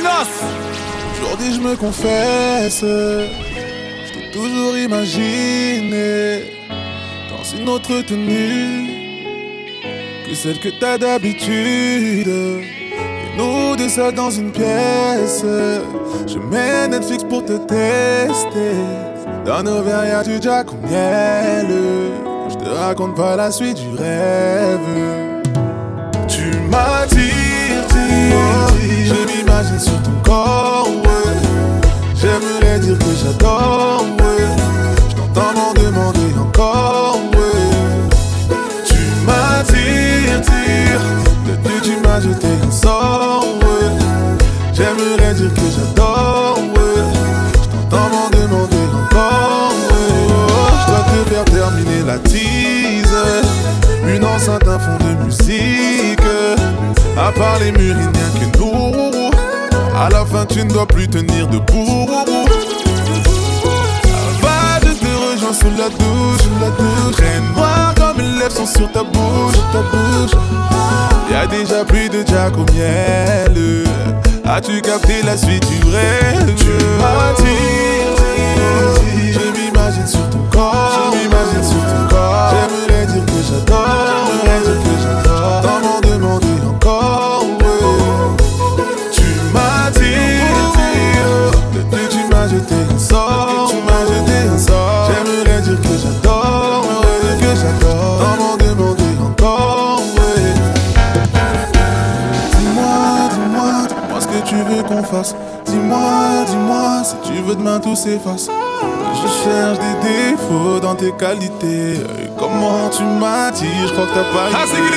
Aujourd'hui je me confesse, je t'ai toujours imaginé dans une autre tenue que celle que t'as d'habitude. Nous deux seuls dans une pièce, je mets Netflix pour te tester. Dans nos verres y'a du Jack au miel. Je te raconte pas la suite du rêve. Tu m'attires, sur ton corps. J'aimerais dire que j'adore, ouais. Je t'entends m'en demander encore, ouais. Tu m'attires, tire. Depuis tu m'as jeté un sort. J'aimerais dire que j'adore, ouais. Je t'entends m'en demander encore. Je dois te faire terminer la tease. Une enceinte, un fond de musique. À part les murs, il n'y a que nous. À la fin, tu ne dois plus tenir debout. Va, je te rejoins sous la douche. La douche. Traîne-moi comme les lèvres sont sur ta bouche. Ta bouche. Y a déjà plus de Jack au miel. As-tu capté la suite du rêve? Tu m'attires. Je m'imagine sur ton corps. Je m'imagine sur ton corps. J'aimerais dire que j'adore. J'aimerais dire que j'adore. T'en m'en demander tu m'as jeté un sort. Tu m'as jeté un sort. J'aimerais dire que j'adore. J'aimerais dire que j'adore. T'en m'en demander encore. ouais. Dis-moi, dis-moi, dis-moi ce que tu veux qu'on fasse. Dis-moi, dis-moi, si tu veux demain tout s'efface. Je cherche des défauts dans tes qualités. Et comment tu m'attires, je crois que t'as pas Ah, ziggy,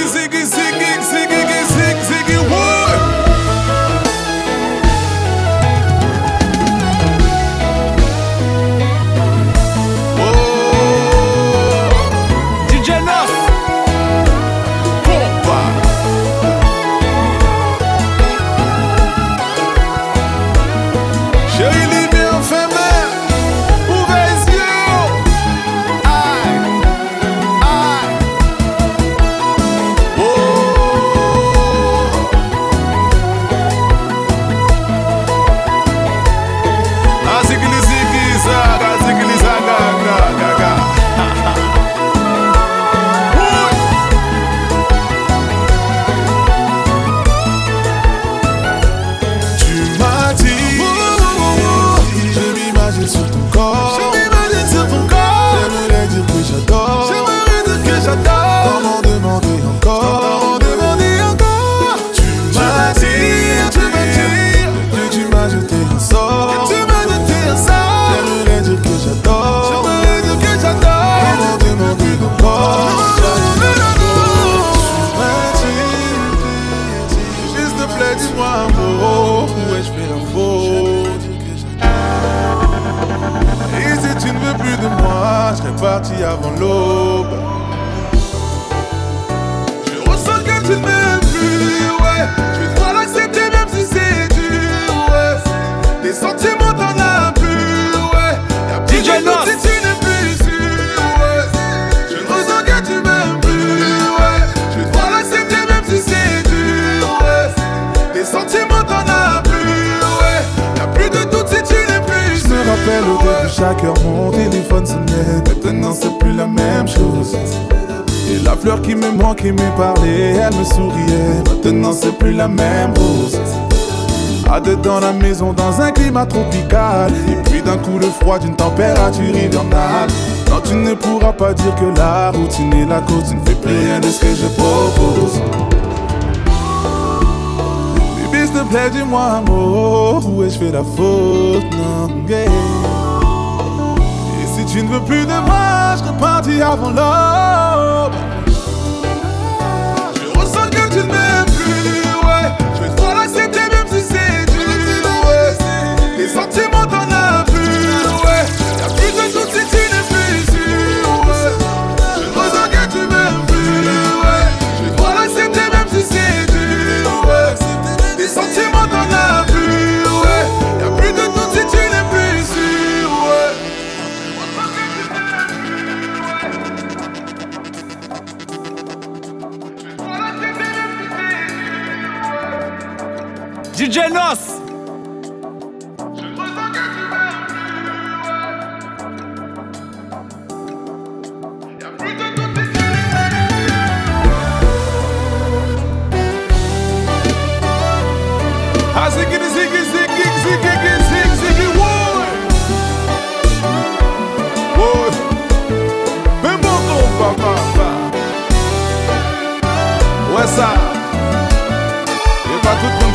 mon téléphone sonnait. Maintenant c'est plus la même chose. Et la fleur qui me manquait me parlait, elle me souriait. Maintenant c'est plus la même rose. À deux dans la maison dans un climat tropical. Et puis d'un coup le froid d'une température hivernale. Non, tu ne pourras pas dire que la routine est la cause. Tu ne fais plus rien de ce que je propose. Baby, s'il te plaît, dis-moi un mot. Où ai-je fait la faute? Non, yeah. Tu ne veux plus de moi, je parti avant l'aube. Je ressens que tu ne m'aimes plus, ouais. Je vais devoir l'accepter même si c'est dur, ouais. Les sentiments t'en as DJ Nos.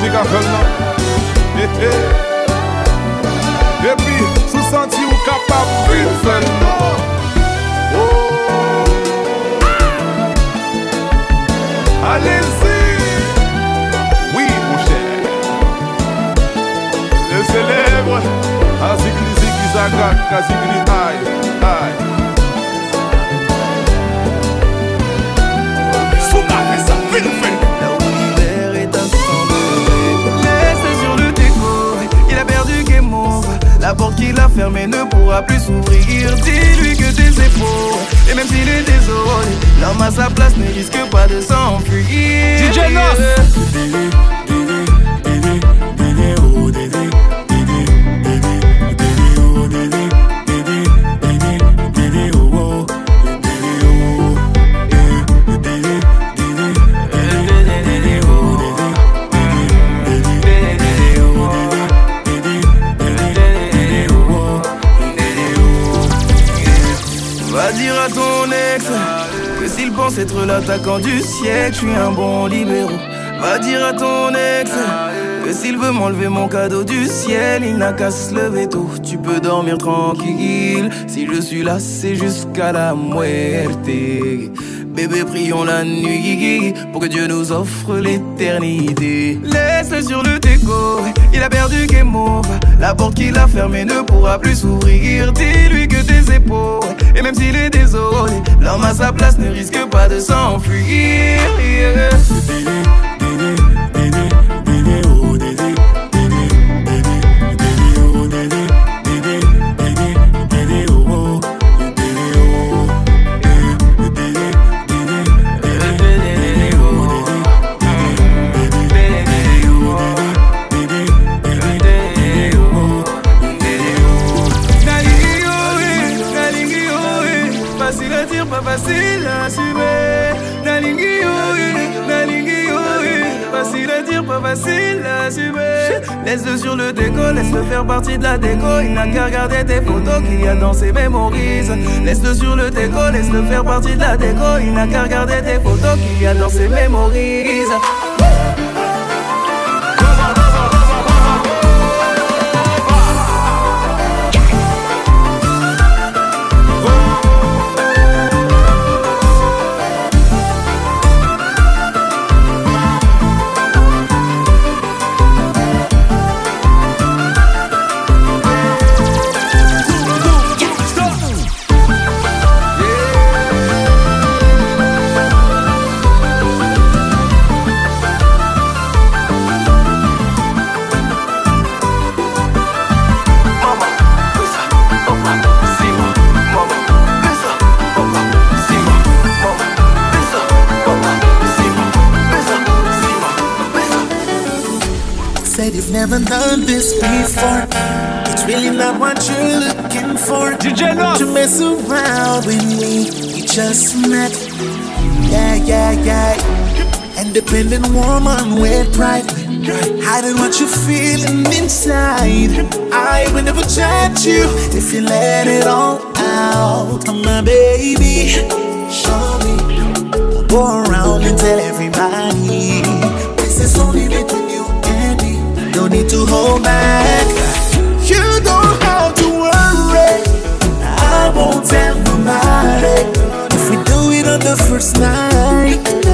mouzik a fèl nan He he Epi sou santi ou kapap Fil fèl nan Alezi Oui mou chè Le selèbre A zikli zikli zagat Kazi à sa place ne risque pas de s'enfuir DJ Nos. L'attaquant du siècle, je suis un bon libéraux. Va dire à ton ex que s'il veut m'enlever mon cadeau du ciel, il n'a qu'à se lever tôt. Tu peux dormir tranquille. Si je suis là, c'est jusqu'à la muerte. Bébé, prions la nuit pour que Dieu nous offre l'éternité. Laisse-le sur le déco, il a perdu game over. La porte qu'il a fermée ne pourra plus s'ouvrir. Dis-lui que tes épaules, et même s'il est désolé, l'homme à sa place ne risque pas de s'enfuir. Pas facile à assumer. Nalingi eh, nalingi eh. Facile à dire, pas facile à assumer. Laisse-le sur le déco, laisse-le faire partie de la déco. Il n'a qu'à regarder tes photos qu'il y a dans ses mémorises. Laisse-le sur le déco, laisse-le faire partie de la déco. Il n'a qu'à regarder tes photos qu'il y a dans ses mémorises. Just met. Yeah, yeah, yeah. Independent woman with pride. Hiding what you're feeling inside. I will never judge you if you let it all out. Oh, my baby, show me. Go around and tell everybody. This is only between you and me. Don't need to hold back. You don't have to worry. I won't tell nobody. The first night.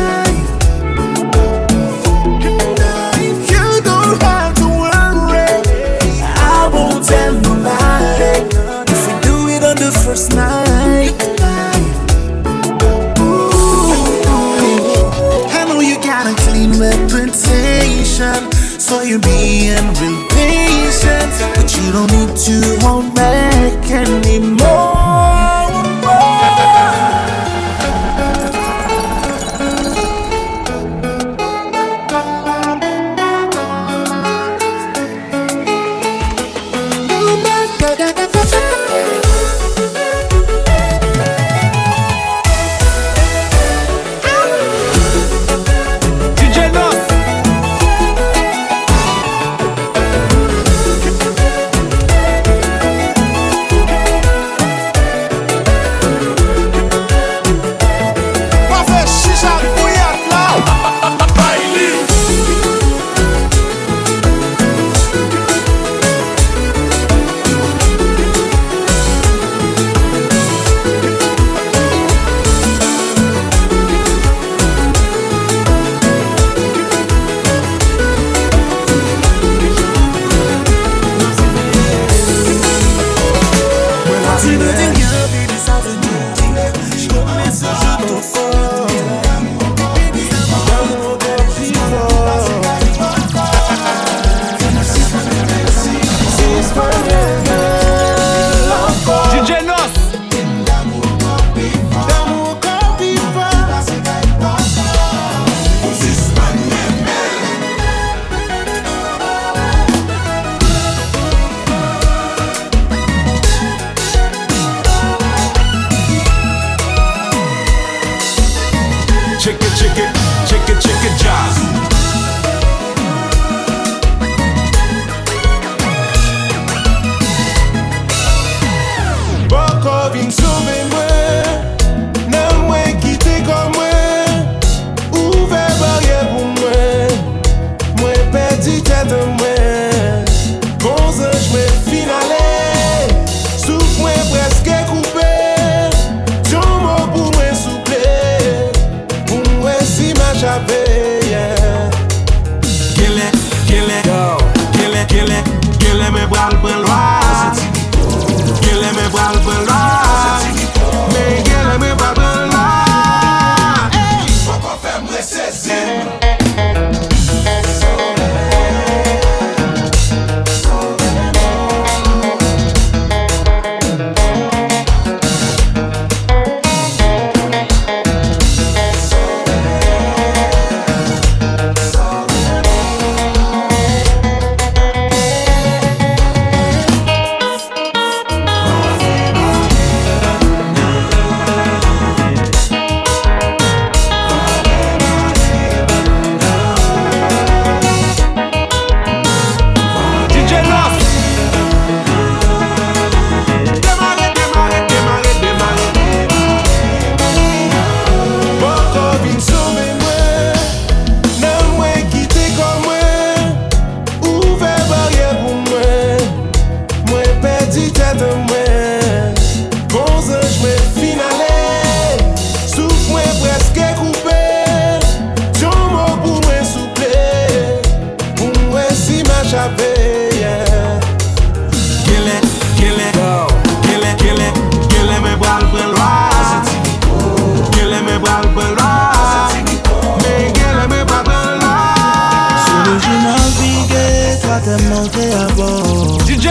DJ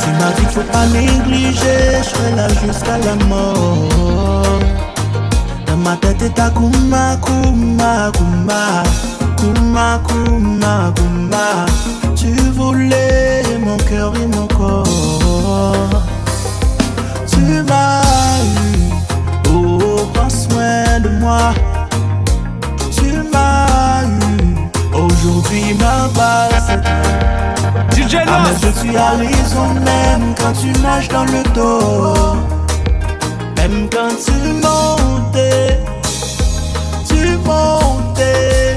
Tu m'as dit faut pas négliger, je serai là jusqu'à la mort. Dans ma tête est ta Kuma, Kuma, Kuma. Kuma, Kuma, Kuma. Tu voulais mon cœur et mon corps. Tu m'as eu, oh, oh prends soin de moi. Tu m'as ma base. DJ ah, mais je suis à raison même quand tu nages dans le dos. Même quand tu montais tu montais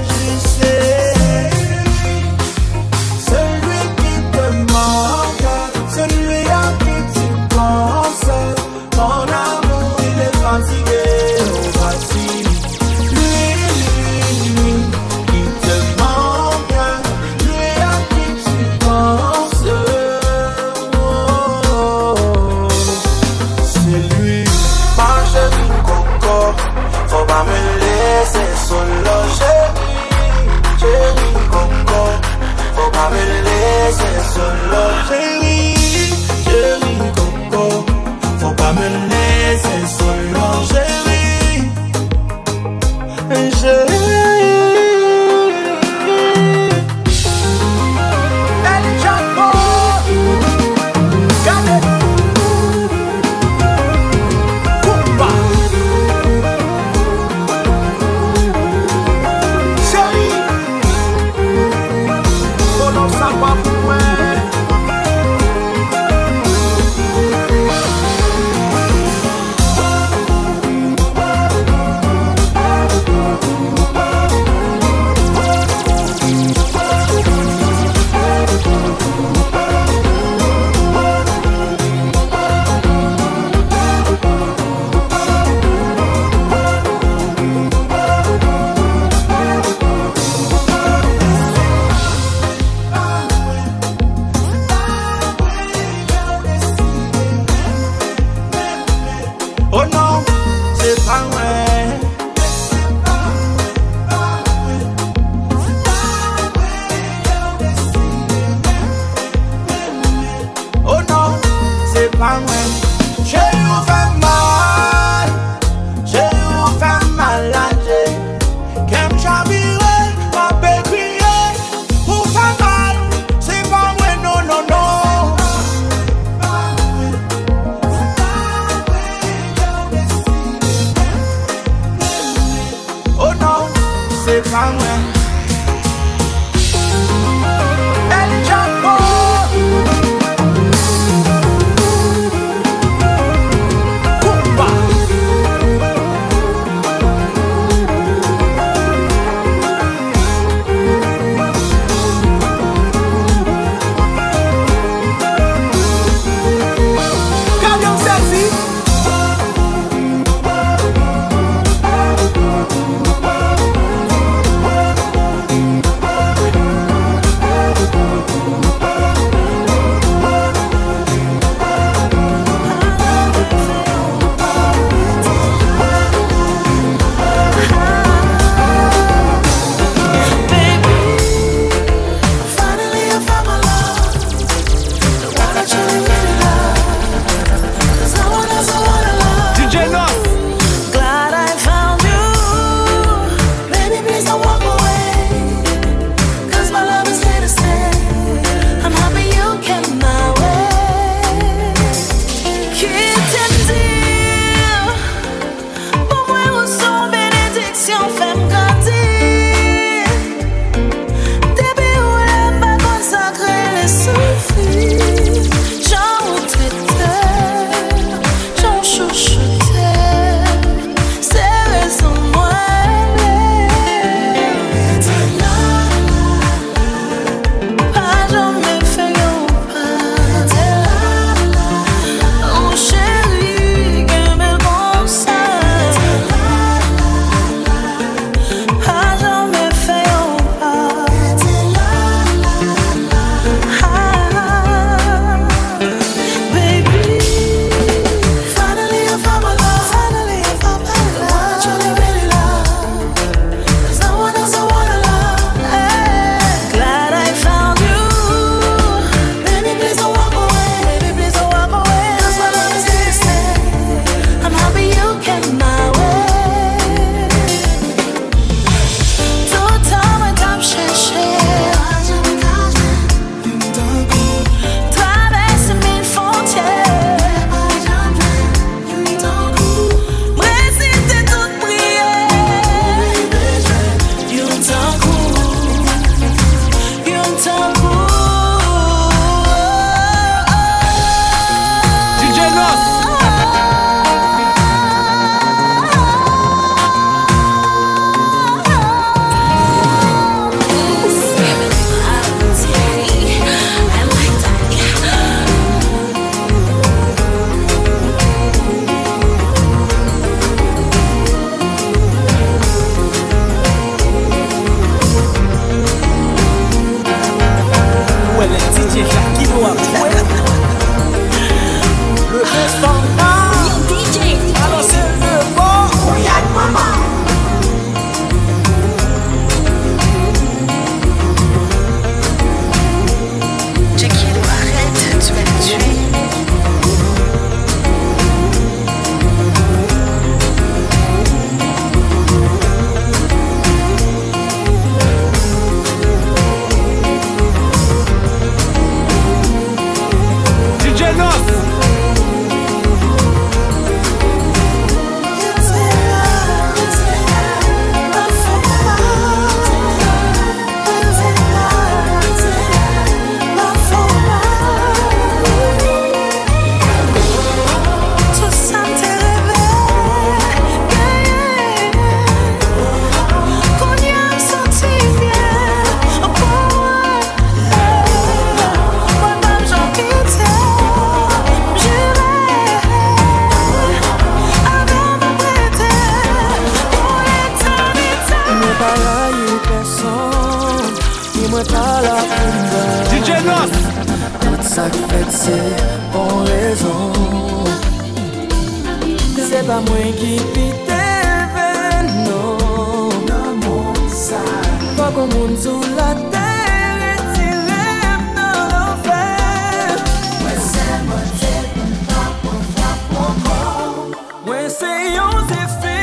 os efeitos.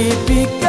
keep it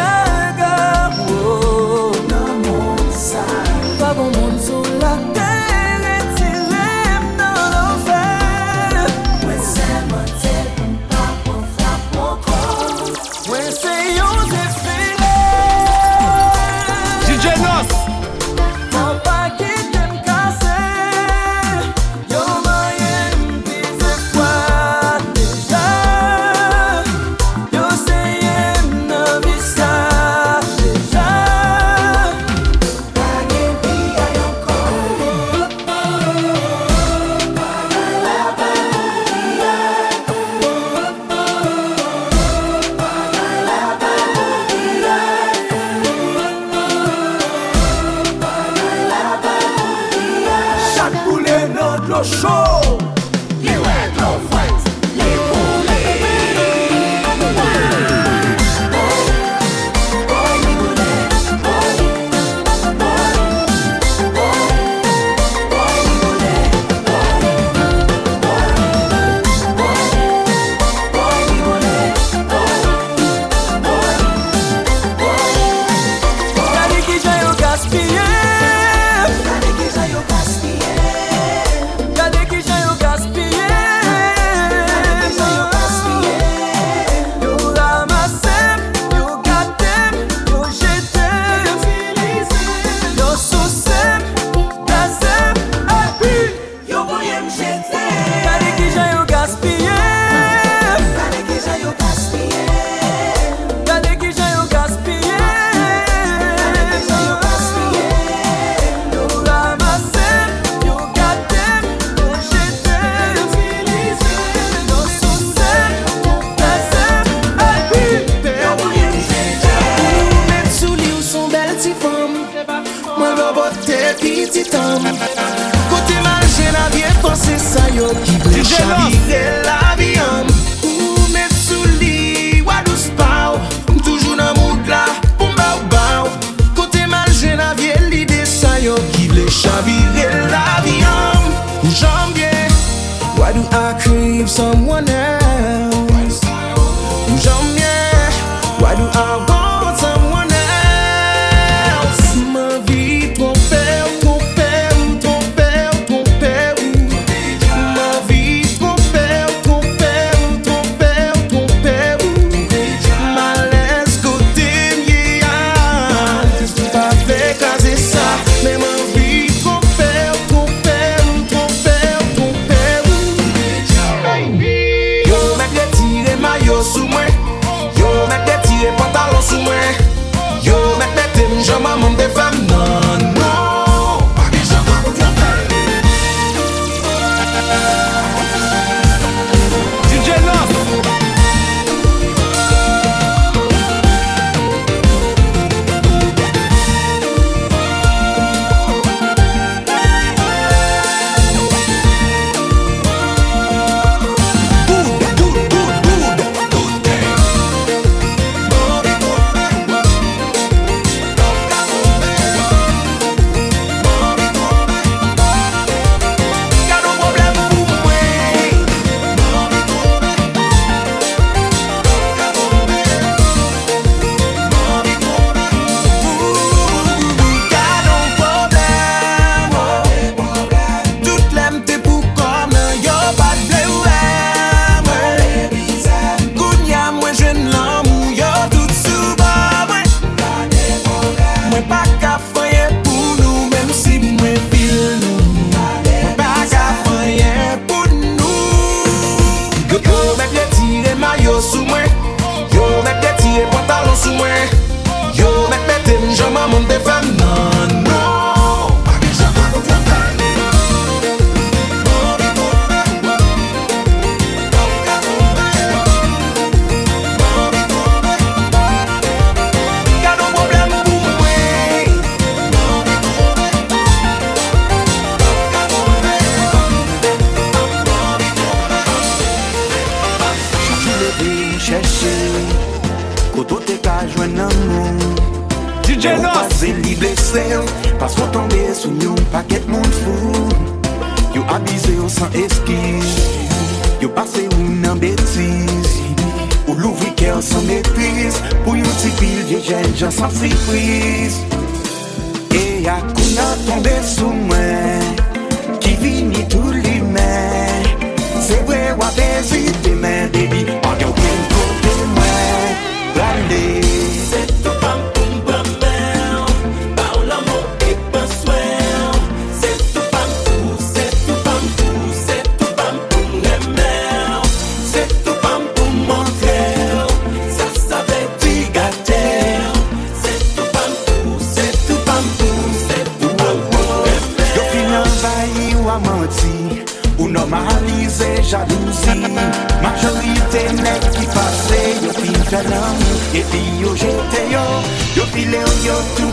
feel on your two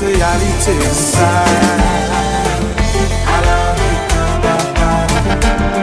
réalité ça À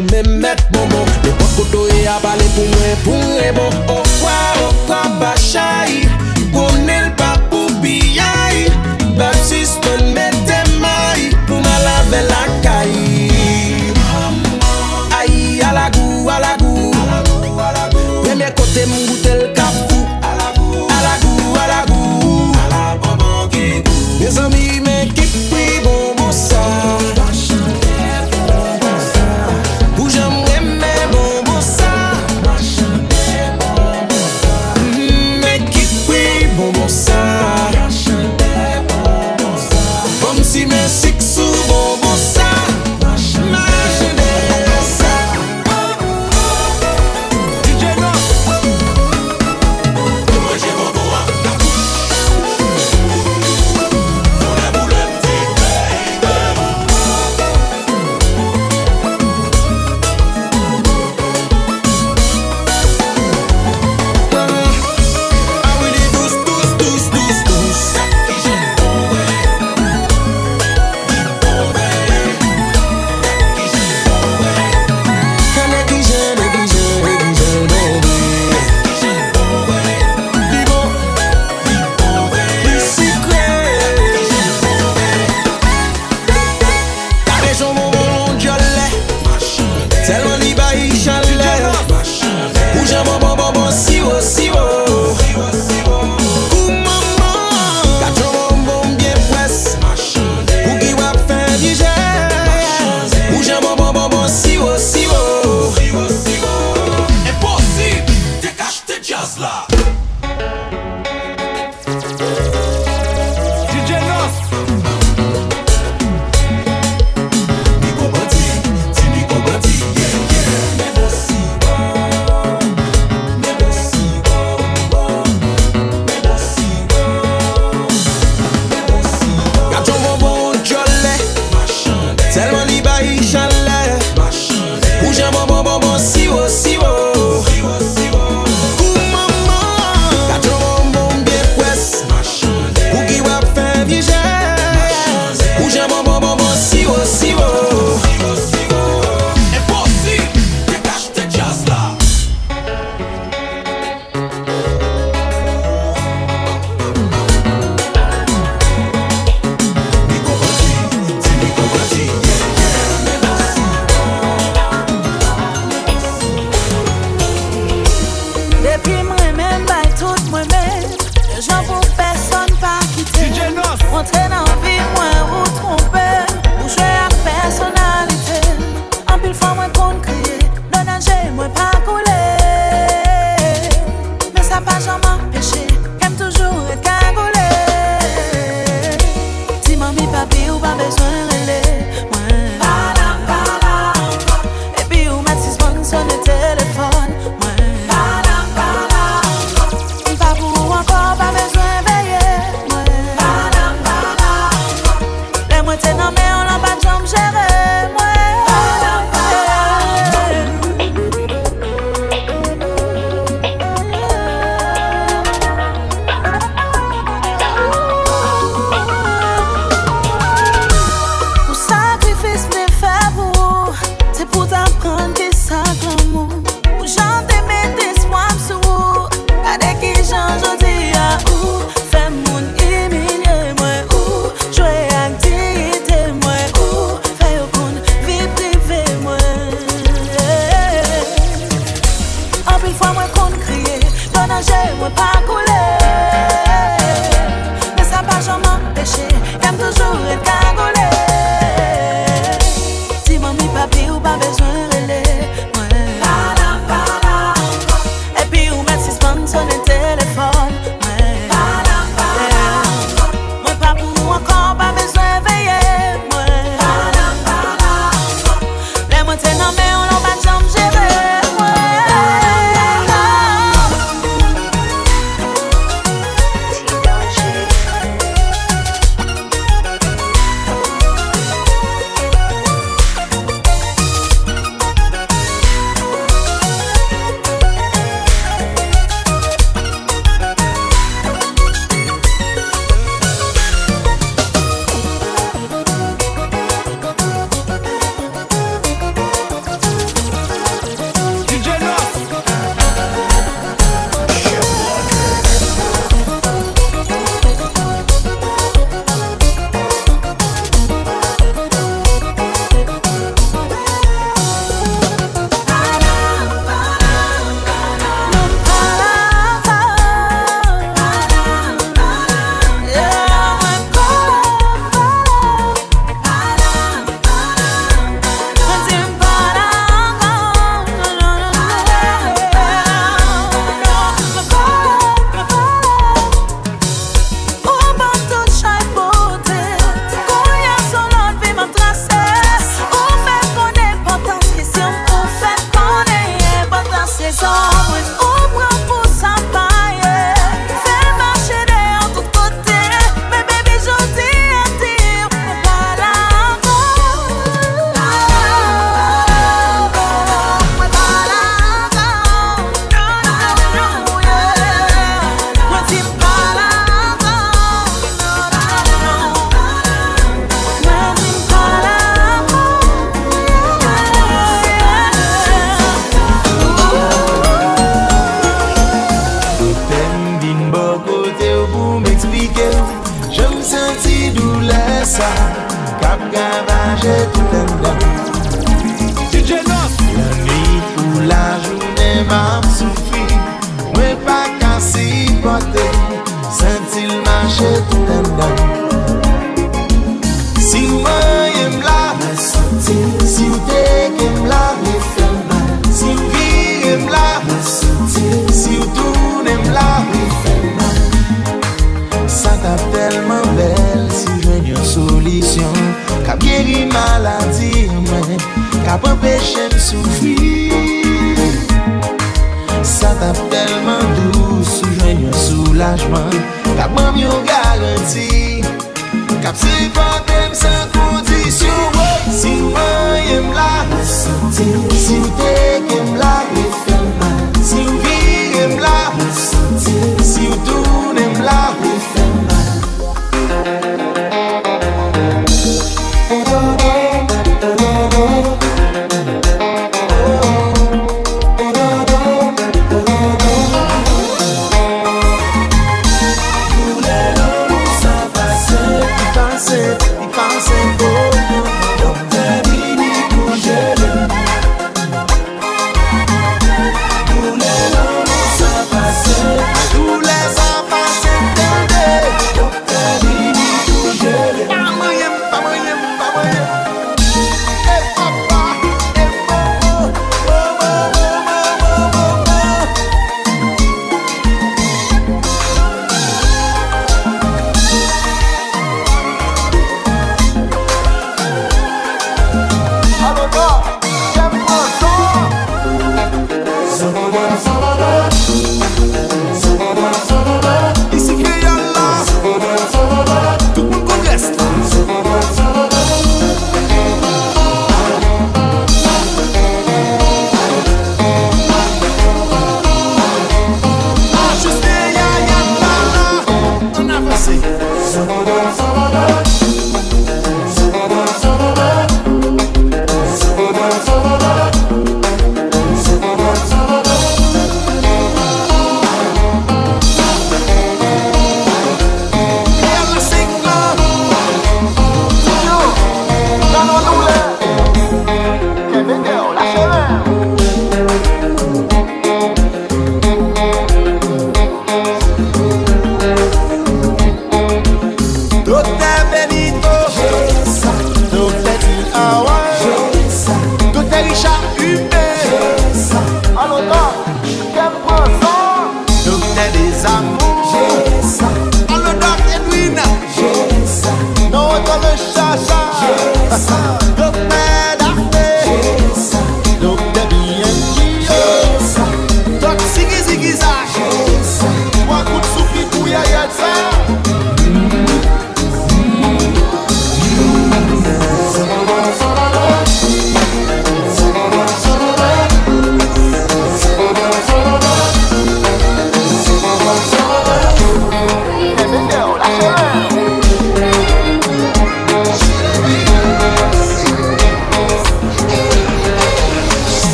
bonbon, ou men met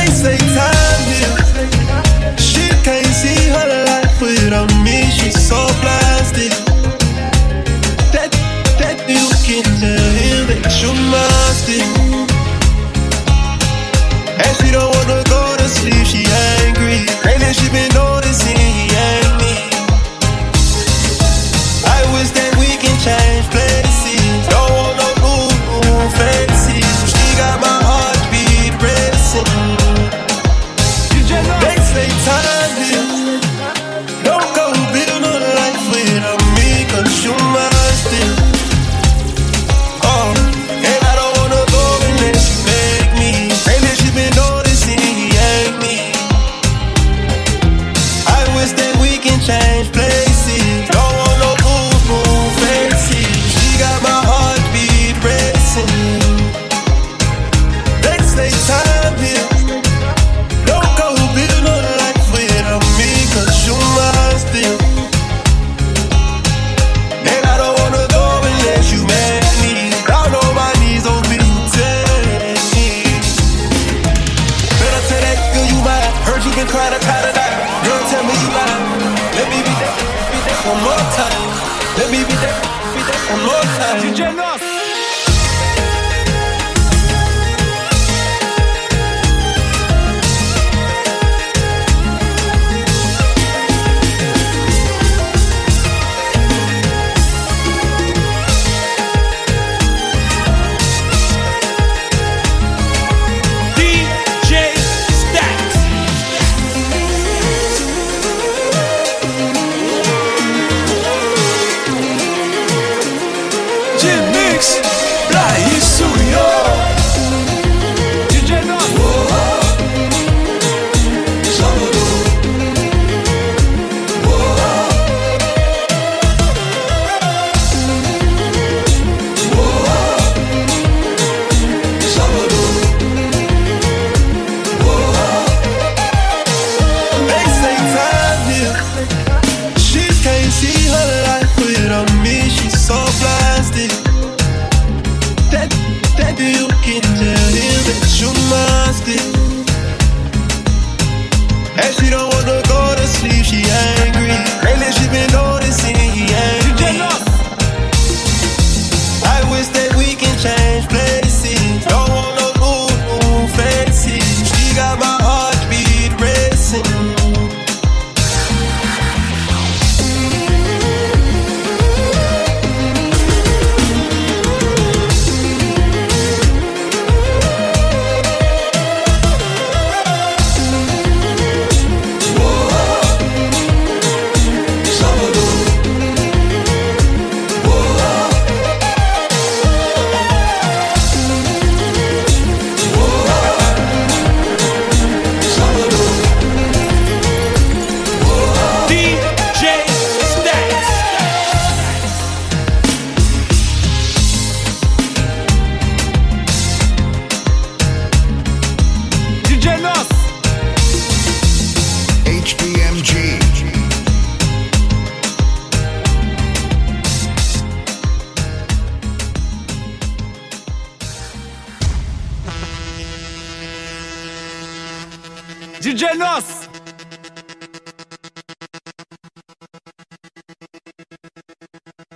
They say time heals. She can't see her